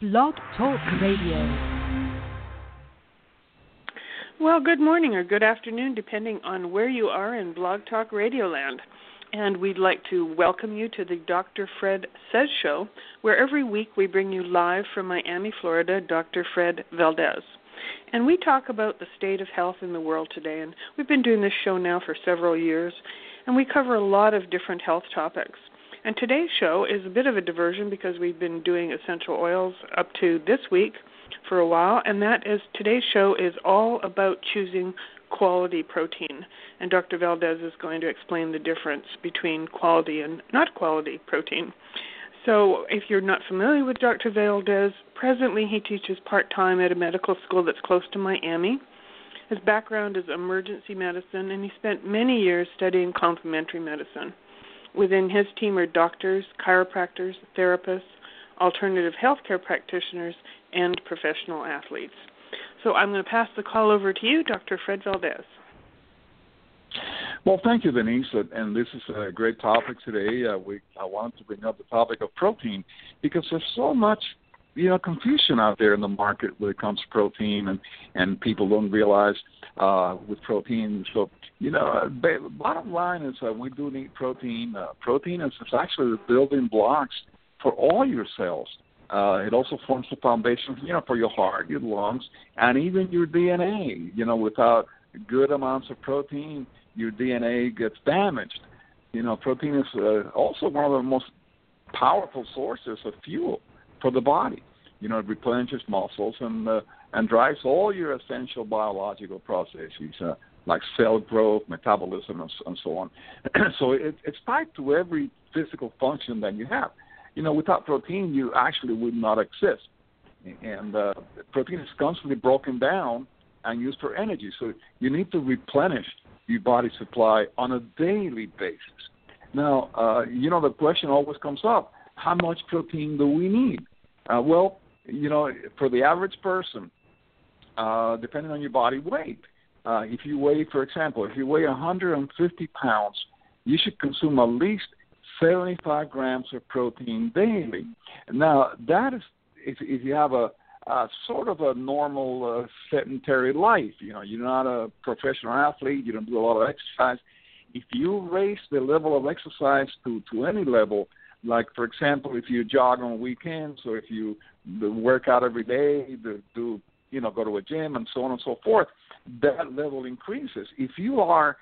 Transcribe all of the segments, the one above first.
Blog Talk Radio. Well, good morning or good afternoon, depending on where you are in Blog Talk Radio land. And we'd like to welcome you to the Dr. Fred Says Show, where every week we bring you live from Miami, Florida, Dr. Fred Valdes. And we talk about the state of health in the world today. And we've been doing this show now for several years, and we cover a lot of different health topics. And today's show is a bit of a diversion because we've been doing essential oils up to this week for a while, and that is today's show is all about choosing quality protein. And Dr. Valdes is going to explain the difference between quality and not quality protein. So, if you're not familiar with Dr. Valdes, presently he teaches part time at a medical school that's close to Miami. His background is emergency medicine, and he spent many years studying complementary medicine. Within his team are doctors, chiropractors, therapists, alternative healthcare practitioners, and professional athletes. So I'm going to pass the call over to you, Dr. Fred Valdes. Well, thank you, Denise, and this is a great topic today. Uh, we I wanted to bring up the topic of protein because there's so much you know confusion out there in the market when it comes to protein, and and people don't realize uh, with protein. So you know, uh, bottom line is uh, we do need protein. Uh, protein is actually the building blocks for all your cells. Uh, it also forms the foundation, you know, for your heart, your lungs, and even your DNA. You know, without good amounts of protein, your DNA gets damaged. You know, protein is uh, also one of the most powerful sources of fuel for the body. You know, it replenishes muscles and uh, and drives all your essential biological processes uh, like cell growth, metabolism, and, and so on. so it, it's tied to every physical function that you have you know, without protein, you actually would not exist. And uh, protein is constantly broken down and used for energy. So you need to replenish your body supply on a daily basis. Now, uh, you know, the question always comes up how much protein do we need? Uh, well, you know, for the average person, uh, depending on your body weight, uh, if you weigh, for example, if you weigh 150 pounds, you should consume at least 75 grams of protein daily. Now, that is if, if you have a, a sort of a normal uh, sedentary life, you know, you're not a professional athlete, you don't do a lot of exercise. If you raise the level of exercise to, to any level, like for example, if you jog on weekends or if you work out every day, do you know go to a gym and so on and so forth, that level increases. If you are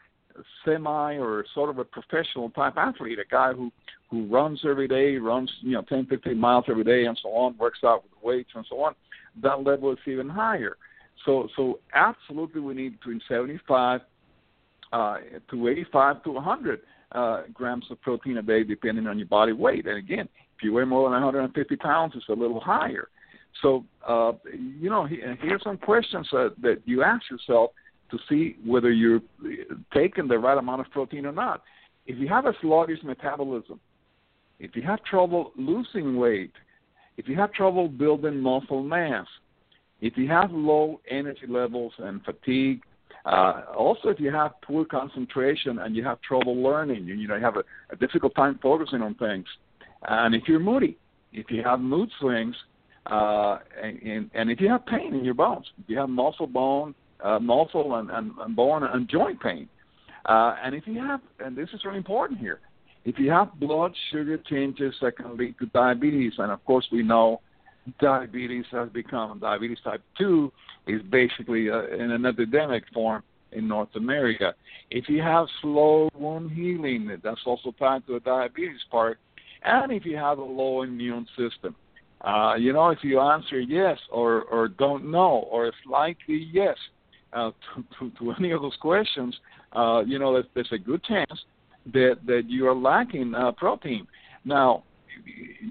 semi or sort of a professional type athlete, a guy who who runs every day, runs you know 10, 15 miles every day, and so on, works out with weights and so on, that level is even higher. So so absolutely, we need between 75 uh, to 85 to 100 uh, grams of protein a day, depending on your body weight. And again, if you weigh more than 150 pounds, it's a little higher. So, uh, you know, here's some questions uh, that you ask yourself to see whether you're taking the right amount of protein or not. If you have a sluggish metabolism, if you have trouble losing weight, if you have trouble building muscle mass, if you have low energy levels and fatigue, uh, also if you have poor concentration and you have trouble learning, you, you know you have a, a difficult time focusing on things, and if you're moody, if you have mood swings, uh, and, and, if you have pain in your bones, if you have muscle bone uh, muscle and, and, and bone and joint pain. Uh, and if you have, and this is really important here, if you have blood sugar changes that can lead to diabetes, and of course we know diabetes has become diabetes type 2 is basically a, in an epidemic form in North America. If you have slow wound healing, that's also tied to the diabetes part. And if you have a low immune system, uh, you know, if you answer yes or, or don't know, or it's likely yes, uh, to, to, to, any of those questions, uh, you know, there's, there's, a good chance that, that you are lacking uh, protein. Now,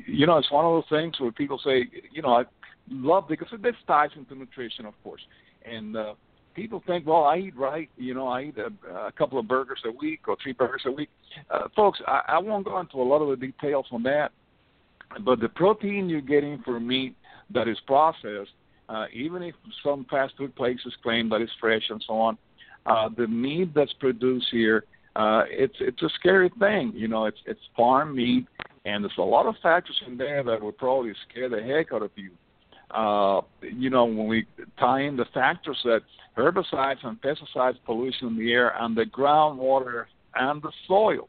you know, it's one of those things where people say, you know, I love because this ties into nutrition, of course, and uh, people think, well, I eat right, you know, I eat a, a couple of burgers a week or three burgers a week. Uh, folks, I, I won't go into a lot of the details on that, but the protein you're getting from meat that is processed uh, even if some fast food places claim that it's fresh and so on, uh, the meat that's produced here, uh, it's it's a scary thing. You know, it's it's farm meat, and there's a lot of factors in there that would probably scare the heck out of you. uh, you know, when we tie in the factors that herbicides and pesticides pollution in the air and the groundwater and the soil,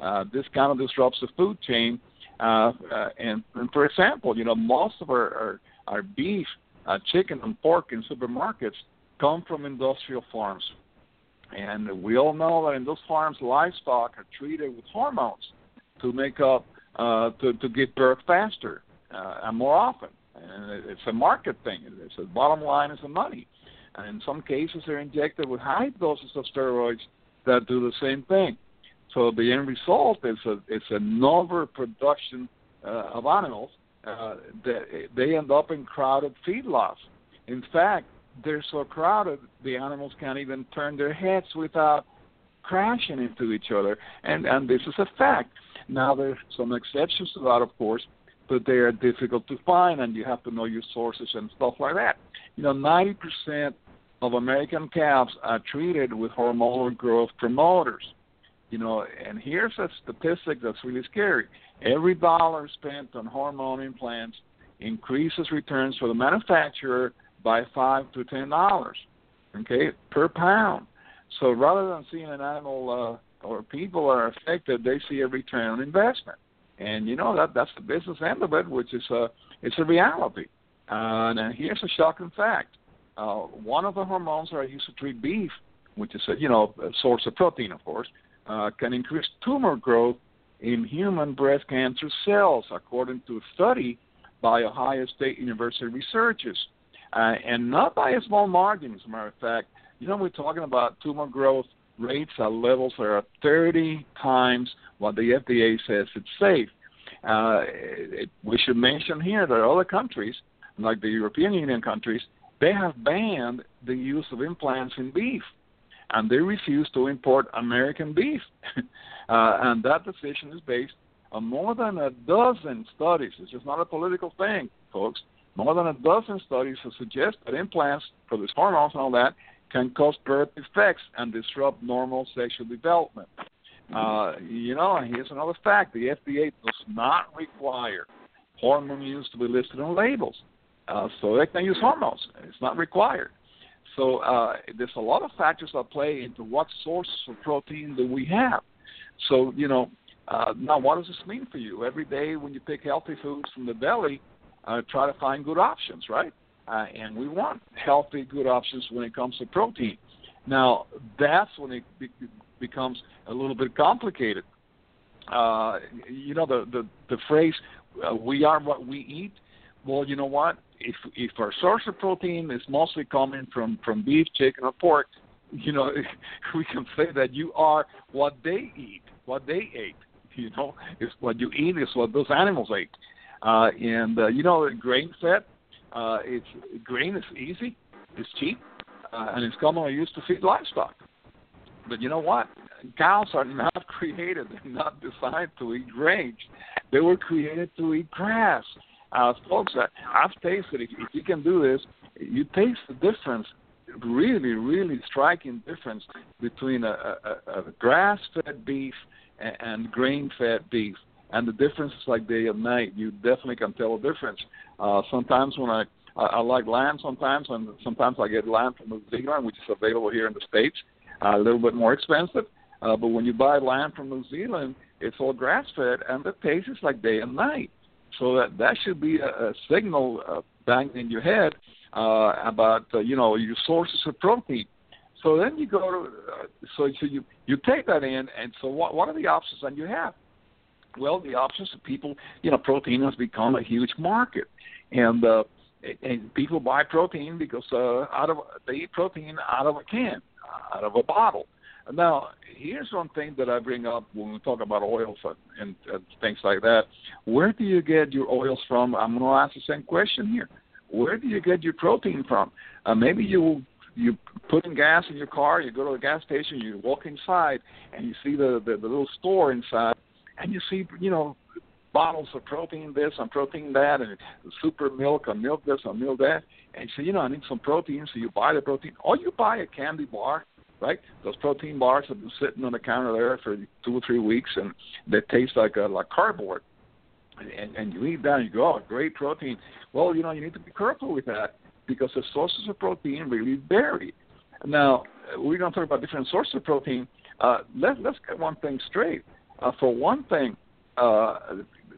uh, this kind of disrupts the food chain. Uh, uh, and, and for example, you know, most of our our, our beef, uh, chicken, and pork in supermarkets come from industrial farms, and we all know that in those farms, livestock are treated with hormones to make up uh, to to give birth faster uh, and more often. And it's a market thing. It's the bottom line is the money. And in some cases, they're injected with high doses of steroids that do the same thing. So the end result is a it's an overproduction uh, of animals uh, that they end up in crowded feedlots. In fact, they're so crowded the animals can't even turn their heads without crashing into each other, and and this is a fact. Now there's some exceptions to that, of course, but they are difficult to find, and you have to know your sources and stuff like that. You know, 90% of American calves are treated with hormonal growth promoters. You know, and here's a statistic that's really scary. Every dollar spent on hormone implants increases returns for the manufacturer by five to ten dollars, okay, per pound. So rather than seeing an animal uh, or people are affected, they see a return on investment, and you know that that's the business end of it, which is a it's a reality. Uh, and here's a shocking fact: uh, one of the hormones that are used to treat beef, which is a you know a source of protein, of course, uh, can increase tumor growth in human breast cancer cells, according to a study by Ohio State University researchers, uh, and not by a small margin. As a matter of fact, you know we're talking about tumor growth rates are levels that are 30 times what the FDA says it's safe. Uh, it, we should mention here that other countries, like the European Union countries, they have banned the use of implants in beef and they refuse to import American beef. uh, and that decision is based on more than a dozen studies. It's just not a political thing, folks. More than a dozen studies that suggest that implants produce hormones and all that can cause birth defects and disrupt normal sexual development. Uh, you know, here's another fact: the FDA does not require hormone use to be listed on labels, uh, so they can use hormones. It's not required. So uh, there's a lot of factors that play into what sources of protein do we have. So you know, uh, now what does this mean for you? Every day when you pick healthy foods from the deli, uh, try to find good options, right? Uh, and we want healthy, good options when it comes to protein. Now that's when it be- becomes a little bit complicated. Uh, you know the the, the phrase uh, "we are what we eat." Well, you know what? if if our source of protein is mostly coming from from beef, chicken, or pork, you know, we can say that you are what they eat, what they ate. You know, is what you eat is what those animals ate. Uh, and uh, you know, grain fed, uh, it's grain is easy, it's cheap, uh, and it's commonly used to feed livestock. But you know what? Cows are not created, they're not designed to eat grains. They were created to eat grass uh, folks, I, I've tasted. If, if you can do this, you taste the difference. Really, really striking difference between a, a, a grass-fed beef and, and grain-fed beef, and the difference is like day and night. You definitely can tell a difference. Uh, sometimes when I I, I like lamb sometimes, and sometimes I get lamb from New Zealand, which is available here in the states, uh, a little bit more expensive. Uh, but when you buy lamb from New Zealand, it's all grass fed, and the taste is like day and night. So that that should be a, a signal uh, bang in your head uh, about uh, you know your sources of protein. So then you go to uh, so so you you take that in, and so what what are the options that you have? Well, the options of people, you know, protein has become a huge market, and uh, and people buy protein because uh, out of they eat protein out of a can, out of a bottle. Now, here's one thing that I bring up when we talk about oils and, and, and things like that. Where do you get your oils from? I'm going to ask the same question here. Where do you get your protein from? Uh, maybe you you put in gas in your car, you go to a gas station, you walk inside, and you see the, the the little store inside, and you see you know bottles of protein this and protein that, and super milk and milk this and milk that, and you say, you know, I need some protein, so you buy the protein, or you buy a candy bar right? Those protein bars have been sitting on the counter there for two or three weeks, and they taste like a, like cardboard. and, and you eat that and you go, oh, great protein. Well, you know, you need to be careful with that because the sources of protein really vary. Now, we're going to talk about different sources of protein. Uh, let, let's get one thing straight. Uh, for one thing, uh,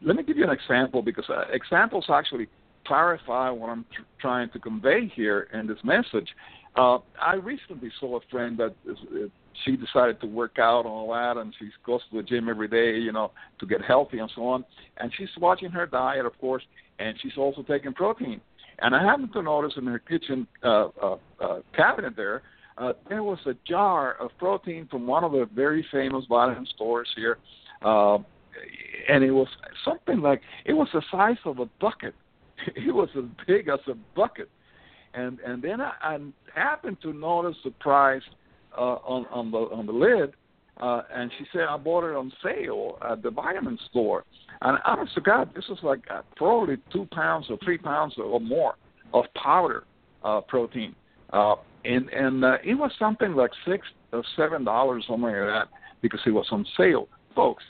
let me give you an example because uh, examples actually clarify what I'm tr- trying to convey here in this message. Uh, I recently saw a friend that uh, she decided to work out and all that, and she goes to the gym every day, you know, to get healthy and so on. And she's watching her diet, of course, and she's also taking protein. And I happened to notice in her kitchen uh, uh, uh, cabinet there, uh, there was a jar of protein from one of the very famous vitamin stores here, uh, and it was something like it was the size of a bucket. It was as big as a bucket, and and then I, I happened to notice the price uh, on on the on the lid, uh, and she said I bought it on sale at the vitamin store. And honest to God, this was like uh, probably two pounds or three pounds or more of powder uh, protein, uh, and and uh, it was something like six or seven dollars something like that because it was on sale, folks.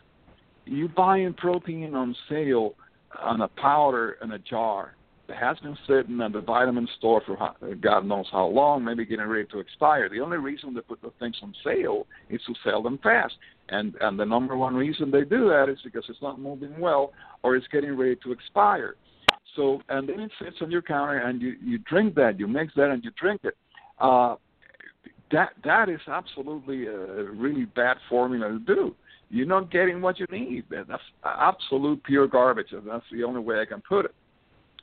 You buying protein on sale on a powder in a jar that has been sitting at the vitamin store for God knows how long, maybe getting ready to expire. The only reason they put the things on sale is to sell them fast. And and the number one reason they do that is because it's not moving well or it's getting ready to expire. So and then it sits on your counter and you you drink that, you mix that and you drink it. Uh, that that is absolutely a really bad formula to do. You're not getting what you need. Man. That's absolute pure garbage. That's the only way I can put it.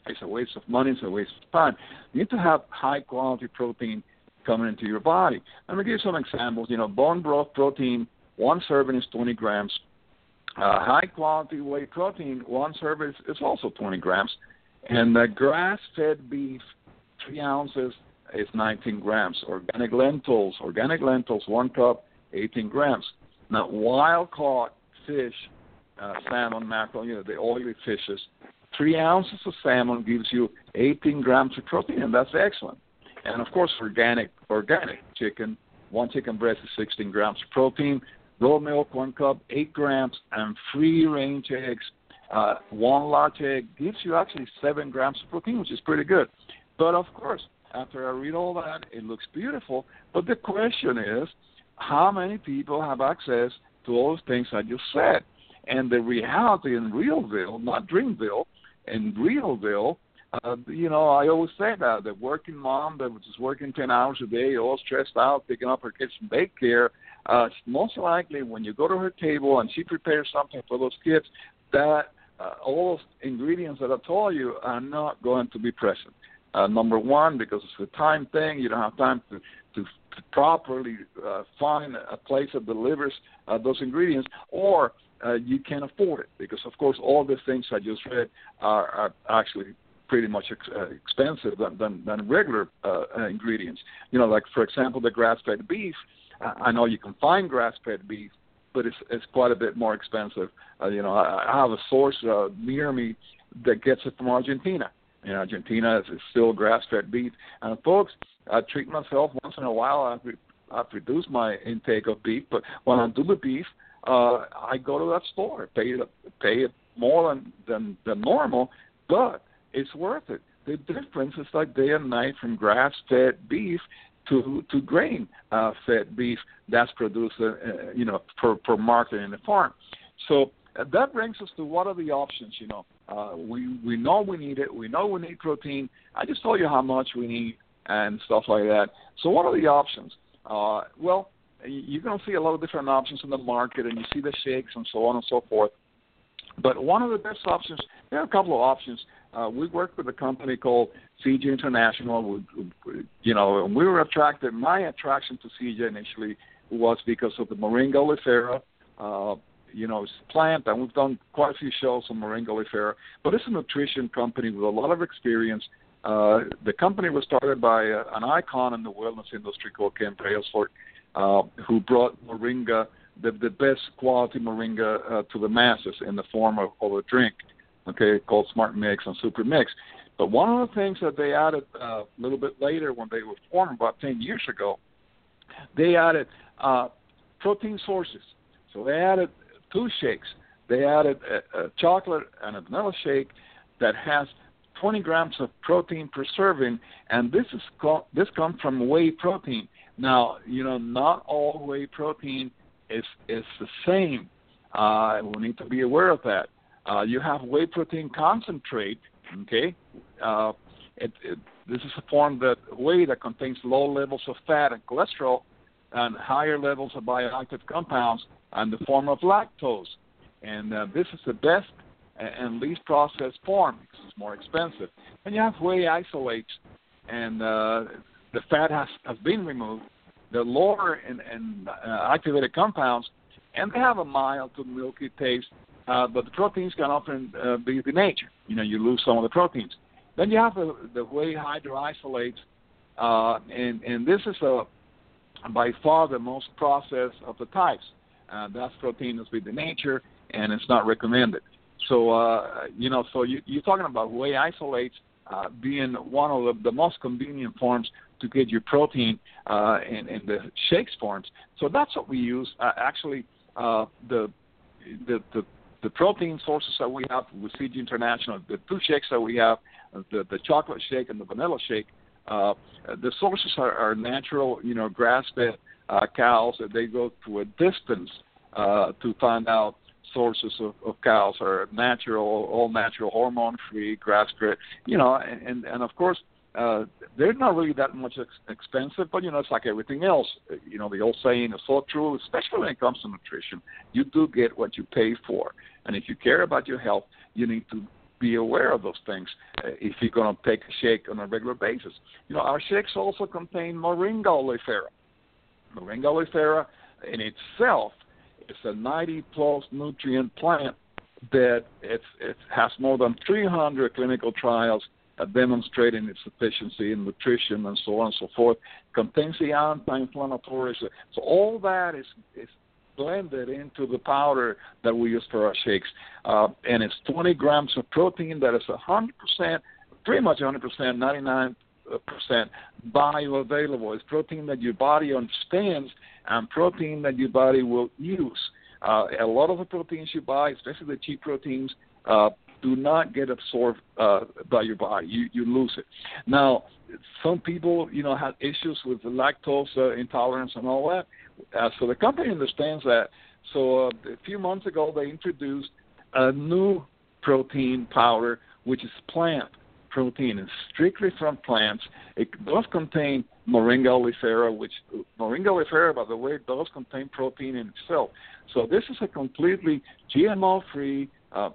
It's a waste of money. It's a waste of time. You need to have high quality protein coming into your body. Let me give you some examples. You know, bone broth protein, one serving is 20 grams. Uh, high quality whey protein, one serving is, is also 20 grams. And uh, grass fed beef, three ounces is 19 grams. Organic lentils, organic lentils, one cup, 18 grams. Now, wild caught fish, uh, salmon, mackerel, you know, the oily fishes, three ounces of salmon gives you 18 grams of protein, and that's excellent. And of course, organic organic chicken, one chicken breast is 16 grams of protein. Raw milk, one cup, eight grams, and free range eggs, uh, one large egg gives you actually seven grams of protein, which is pretty good. But of course, after I read all that, it looks beautiful. But the question is, how many people have access to all those things I just said? And the reality in Realville, not Dreamville, in Realville, uh, you know, I always say that the working mom that was working ten hours a day, all stressed out, picking up her kids from daycare, uh, most likely when you go to her table and she prepares something for those kids, that uh, all those ingredients that I told you are not going to be present. Uh, number one, because it's a time thing, you don't have time to to, to properly uh, find a place that delivers uh, those ingredients, or uh, you can't afford it because, of course, all the things I just read are, are actually pretty much ex- uh, expensive than, than, than regular uh, uh, ingredients. You know, like for example, the grass-fed beef. Uh, I know you can find grass-fed beef, but it's it's quite a bit more expensive. Uh, you know, I, I have a source uh, near me that gets it from Argentina. In Argentina, it's, still grass-fed beef. And folks, I treat myself once in a while. I've, re- I've reduced my intake of beef, but when I do the beef, uh, I go to that store, pay it, pay it more than, than than normal, but it's worth it. The difference is like day and night from grass-fed beef to to grain uh, fed beef that's produced, uh, uh, you know, for for marketing in the farm. So uh, that brings us to what are the options? You know, uh, we we know we need it. We know we need protein. I just told you how much we need and stuff like that. So what are the options? Uh, well, you're going to see a lot of different options in the market, and you see the shakes and so on and so forth. But one of the best options, there are a couple of options. Uh, we work with a company called Zija International. We, you know, and we were attracted. My attraction to Zija initially was because of the Moringa oleifera. Uh, you know, plant, and we've done quite a few shows on Moringa oleifera. But it's a nutrition company with a lot of experience. Uh, the company was started by uh, an icon in the wellness industry called Ken Brailsford uh, who brought moringa, the, the best quality moringa, uh, to the masses in the form of, of a drink, okay, called Smart Mix and Super Mix. But one of the things that they added uh, a little bit later when they were formed about 10 years ago, they added uh, protein sources. So they added two shakes they added a, a chocolate and a vanilla shake that has 20 grams of protein per serving, and this is called, this comes from whey protein. Now, you know, not all whey protein is is the same. Uh, we need to be aware of that. Uh, you have whey protein concentrate, okay? Uh, it, it, this is a form that whey that contains low levels of fat and cholesterol and higher levels of bioactive compounds in the form of lactose. And uh, this is the best and least processed form because it's more expensive. And you have whey isolates, and uh, the fat has, has been removed. They're lower in, uh, activated compounds, and they have a mild to milky taste, uh, but the proteins can often uh, be denatured. You know, you lose some of the proteins. Then you have the, the whey hydroisolates, uh, and, and this is a, by far the most processed of the types. Uh, that's protein that's with the nature, and it's not recommended. So, uh, you know, so you, you're talking about whey isolates uh, being one of the, the most convenient forms to get your protein uh, in, in the shakes forms. So that's what we use. Uh, actually, uh, the, the the the protein sources that we have with Zija International, the two shakes that we have, the the chocolate shake and the vanilla shake, uh, the sources are, are natural, you know, grass-fed uh, cows. They go to a distance uh, to find out sources of, of cows are natural, all natural, hormone-free, grass-fed. You know, and and of course uh, they're not really that much ex- expensive, but you know it's like everything else. You know the old saying is so true, especially when it comes to nutrition. You do get what you pay for, and if you care about your health, you need to be aware of those things uh, if you're going to take a shake on a regular basis. You know our shakes also contain moringa oleifera. Moringa oleifera in itself is a 90 plus nutrient plant that it's, it has more than 300 clinical trials demonstrating its efficiency in nutrition and so on and so forth. Contains the anti-inflammatories. So all that is is blended into the powder that we use for our shakes, uh, and it's 20 grams of protein that is 100%, pretty much 100%, 99 percent bioavailable. It's protein that your body understands and protein that your body will use. Uh, a lot of the proteins you buy, especially the cheap proteins, uh, do not get absorbed uh, by your body. You you lose it. Now, some people you know have issues with lactose uh, intolerance and all that. Uh, so the company understands that. So uh, a few months ago, they introduced a new protein powder, which is plant protein. and strictly from plants. It does contain Moringa oleifera, which Moringa oleifera, by the way, does contain protein in itself. So this is a completely GMO-free, uh,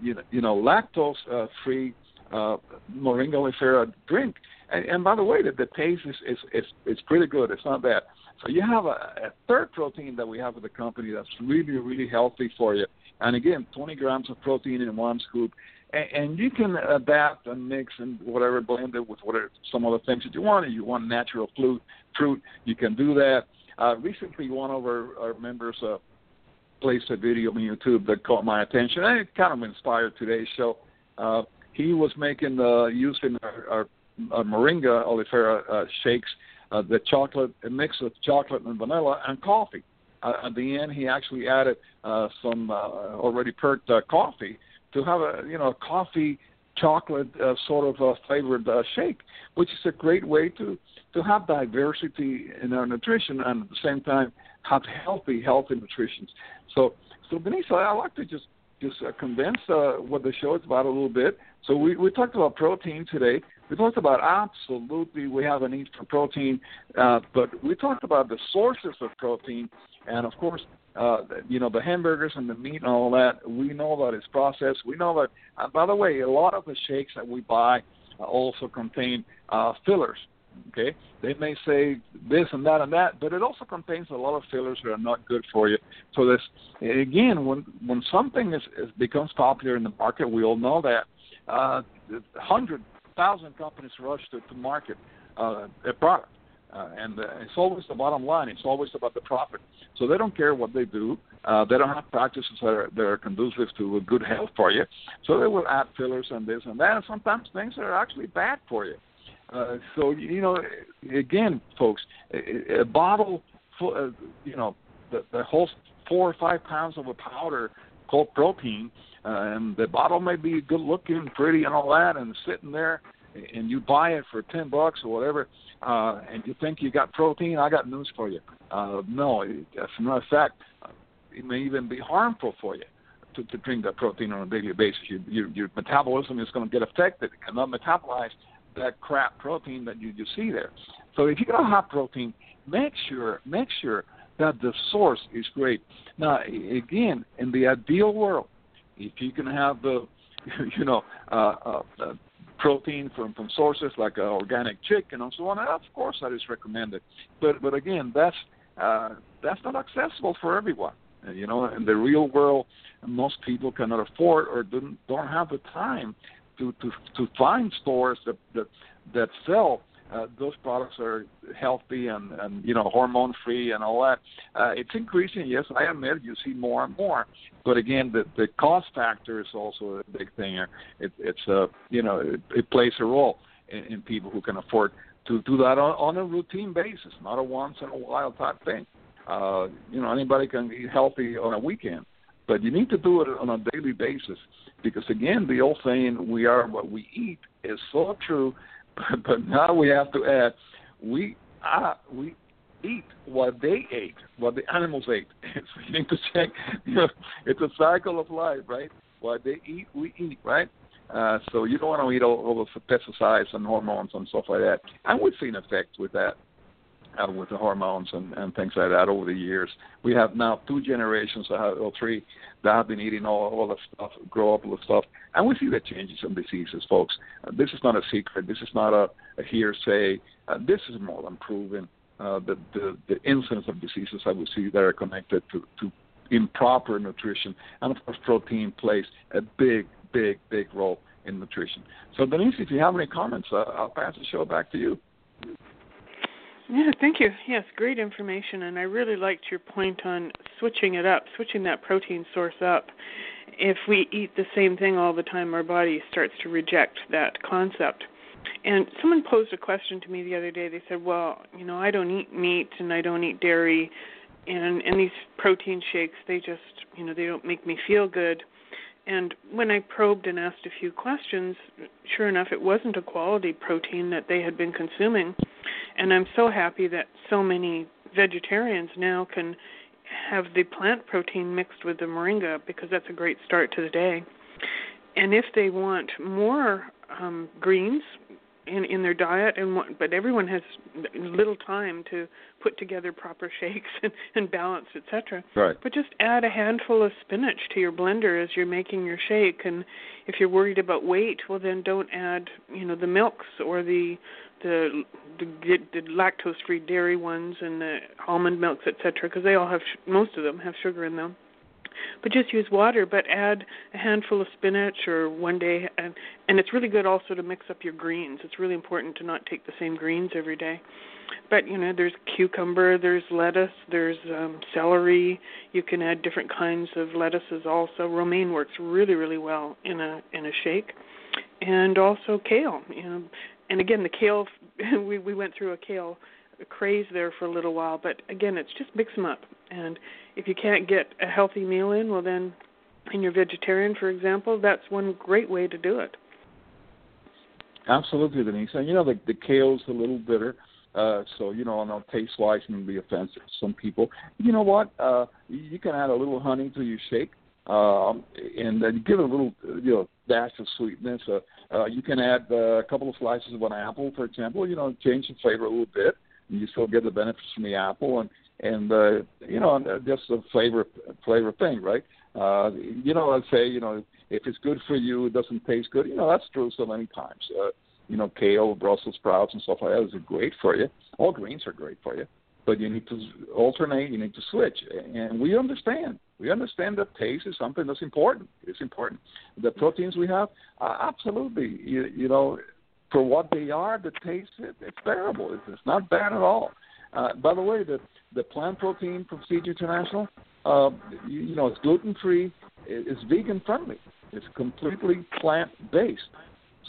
you know, you know lactose-free uh, Moringa oleifera drink. And, and by the way, the, the taste is, is is is pretty good. It's not bad. So you have a, a third protein that we have with the company that's really really healthy for you. And again, 20 grams of protein in one scoop and, and you can adapt and mix and whatever blend it with whatever some other things that you want. If you want natural fruit, fruit, you can do that. Uh, recently, one of our, our members uh, placed a video on YouTube that caught my attention, and it kind of inspired today's show. Uh, he was making uh, using our, our, our moringa oleifera uh, shakes, uh, the chocolate, a mix of chocolate and vanilla and coffee. Uh, at the end, he actually added uh, some uh, already perked uh, coffee to have a you know a coffee chocolate uh, sort of a flavored uh, shake, which is a great way to to have diversity in our nutrition and at the same time have healthy healthy nutrition. So so Benisa, I like to just just uh, condense uh, what the show is about a little bit. So we we talked about protein today. We talked about absolutely we have a need for protein, uh, but we talked about the sources of protein, and of course uh, you know, the hamburgers and the meat and all that, we know that it's processed. We know that, uh, by the way, a lot of the shakes that we buy also contain uh, fillers. Okay, they may say this and that and that, but it also contains a lot of fillers that are not good for you. So this, again, when when something is, is becomes popular in the market, we all know that uh, hundred thousand companies rush to, to market uh, a product uh, and uh, it's always the bottom line. It's always about the profit. So they don't care what they do. Uh, they don't have practices that are, that are conducive to good health for you. So they will add fillers and this and that. And sometimes things that are actually bad for you. Uh, so you know, again, folks, a, a bottle, full, uh, you know, the, the whole four or five pounds of a powder called protein, uh, and the bottle may be good looking, pretty, and all that, and sitting there, and you buy it for ten bucks or whatever, uh, and you think you got protein. I got news for you. Uh, no, as a matter of fact, it may even be harmful for you to, to drink that protein on a daily basis. You, your, your metabolism is going to get affected. It cannot metabolize that crap protein that you, you see there. So if you're to have protein, make sure make sure that the source is great. Now, again, in the ideal world, if you can have the, you know, uh, uh, uh, protein from from sources like uh, organic chicken and so on, of course that is recommended. But but again, that's uh, that's not accessible for everyone. You know, in the real world, most people cannot afford or don't don't have the time to to to find stores that that that sell uh, those products are healthy and, and you know hormone free and all that. Uh, it's increasing. Yes, I admit you see more and more, but again, the the cost factor is also a big thing. It, it's a you know it, it plays a role in, in people who can afford to do that on, on a routine basis, not a once in a while type thing. Uh, you know, anybody can eat healthy on a weekend, but you need to do it on a daily basis because again, the old saying "we are what we eat" is so true but, but now we have to add we uh, we eat what they ate, what the animals ate. so you need to check. You know, it's a cycle of life, right? What they eat, we eat, right? Uh, so you don't want to eat all, all the pesticides and hormones and stuff like that. And we've seen effects with that uh, with the hormones and, and things like that over the years. We have now two generations or three that have been eating all, all the stuff, grow up with stuff, and we see the changes in diseases, folks. Uh, this is not a secret. This is not a, a hearsay. Uh, this is more than proven. Uh, the, the the incidence of diseases that we see that are connected to, to improper nutrition, and of course, protein plays a big, big, big role in nutrition. So, Denise, if you have any comments, uh, I'll pass the show back to you. Yeah, thank you. Yes, great information, and I really liked your point on switching it up, switching that protein source up. If we eat the same thing all the time, our body starts to reject that concept. And someone posed a question to me the other day. They said, "Well, you know, I don't eat meat and I don't eat dairy, and and these protein shakes, they just, you know, they don't make me feel good." And when I probed and asked a few questions, sure enough, it wasn't a quality protein that they had been consuming and I'm so happy that so many vegetarians now can have the plant protein mixed with the moringa because that's a great start to the day. And if they want more um, greens in in their diet, and what, but everyone has little time to put together proper shakes and, and balance, etc. Right. But just add a handful of spinach to your blender as you're making your shake, and if you're worried about weight, well then don't add you know the milks or the the the, the lactose-free dairy ones and the almond milks, etc., because they all have most of them have sugar in them. But just use water, but add a handful of spinach or one day, and and it's really good also to mix up your greens. It's really important to not take the same greens every day. But you know, there's cucumber, there's lettuce, there's um, celery. You can add different kinds of lettuces also. Romaine works really, really well in a in a shake, and also kale. You know, and again, the kale we we went through a kale craze there for a little while, but again, it's just mix them up. And if you can't get a healthy meal in, well then, and you're vegetarian, for example, that's one great way to do it. Absolutely, Denise. And you know, the the kale's a little bitter. Uh, so you know, I know taste wise can be offensive to some people. You know what? Uh, you can add a little honey to your shake, um, and then give it a little, you know, dash of sweetness. Uh, uh, you can add uh, a couple of slices of an apple, for example. You know, change the flavor a little bit, and you still get the benefits from the apple, and and uh, you know, uh, just a flavor flavor thing, right? Uh, you know, I'd say, you know, if it's good for you, it doesn't taste good. You know, that's true so many times. Uh, you know, kale, Brussels sprouts, and stuff like that is great for you. All greens are great for you, but you need to alternate. You need to switch, and we understand we understand that taste is something that's important. It's important. The proteins we have, uh, absolutely. You, you know, for what they are, the taste it, it's bearable. It's, it's not bad at all. Uh, by the way, the the plant protein from International, uh, you, you know, it's gluten free. It's vegan friendly. It's completely plant based.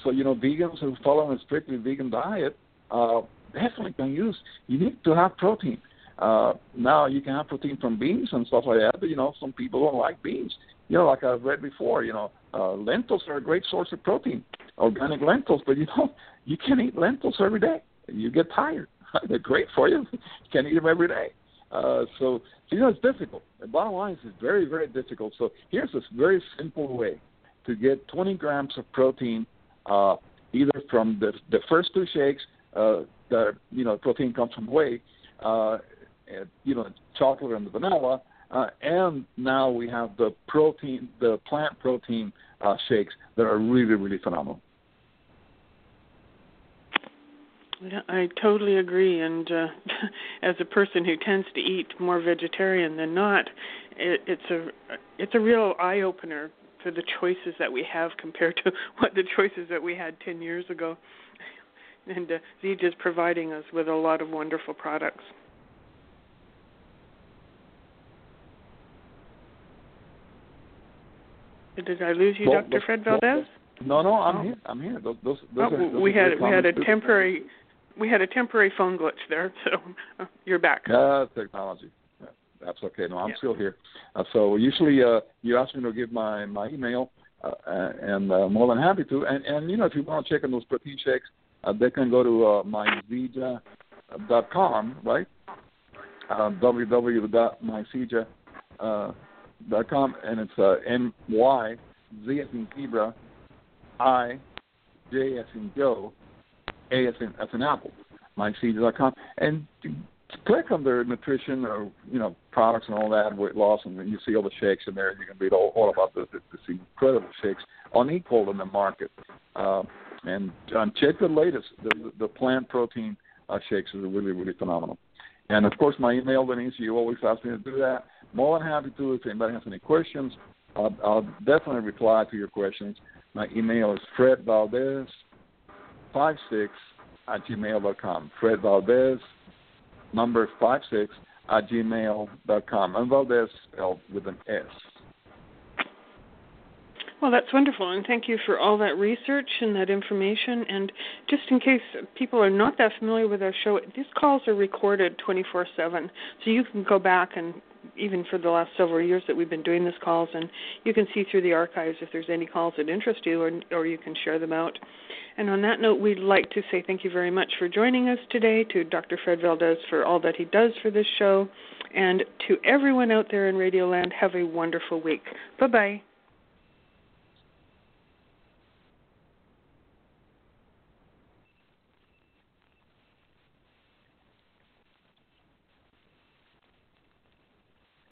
So you know, vegans who follow a strictly vegan diet uh, definitely can use. You need to have protein. Uh, now you can have protein from beans and stuff like that, but you know some people don't like beans. you know, like I've read before, you know, uh, lentils are a great source of protein, organic lentils, but you know, you can't eat lentils every day. You get tired. They're great for you. You can't eat them every day. Uh, so, you know, it's difficult. The bottom line is it's very, very difficult. So here's this very simple way to get 20 grams of protein, uh, either from the, the first two shakes, uh, the, you know, protein comes from whey, uh, and, you know, chocolate and the vanilla, uh, and now we have the protein, the plant protein uh, shakes that are really, really phenomenal. I totally agree. And uh, as a person who tends to eat more vegetarian than not, it, it's a it's a real eye opener for the choices that we have compared to what the choices that we had ten years ago. And uh, Zija is providing us with a lot of wonderful products. Did I lose you, Well, Dr. Fred Valdes? No, no, I'm Oh. here. I'm here. Those, those, those Oh, are, we had we had a temporary we had a temporary phone glitch there, so uh, you're back. Uh, technology. That's okay. No, I'm Yeah. still here. Uh, so usually uh, you ask me to give my my email, uh, and uh, more than happy to. And and you know if you want to check on those protein shakes, uh, they can go to uh, myzija.com, right? Uh, www.myzija.com, and it's uh, M Y Z as in zebra, I J as in Joe, A as in as apple. Myzija.com, and click on their nutrition or you know products and all that weight loss, and you see all the shakes in there. and You can read all, all about the, the, this incredible shakes unequaled in the market. Uh, and um, check the latest. The, the, plant protein uh, shakes are really really phenomenal. And of course, my email, Denise, you always ask me to do that. More than happy to. If anybody has any questions, I'll, I'll definitely reply to your questions. My email is Fred Valdes, five six at gmail.com. Fred number five six at gmail.com. And Valdes spelled with an S. Well, that's wonderful, and thank you for all that research and that information. And just in case people are not that familiar with our show, these calls are recorded 24 7. So you can go back and even for the last several years that we've been doing these calls, and you can see through the archives if there's any calls that interest you, or, or you can share them out. And on that note, we'd like to say thank you very much for joining us today, to Dr. Fred Valdes for all that he does for this show, and to everyone out there in Radioland, have a wonderful week. Bye bye.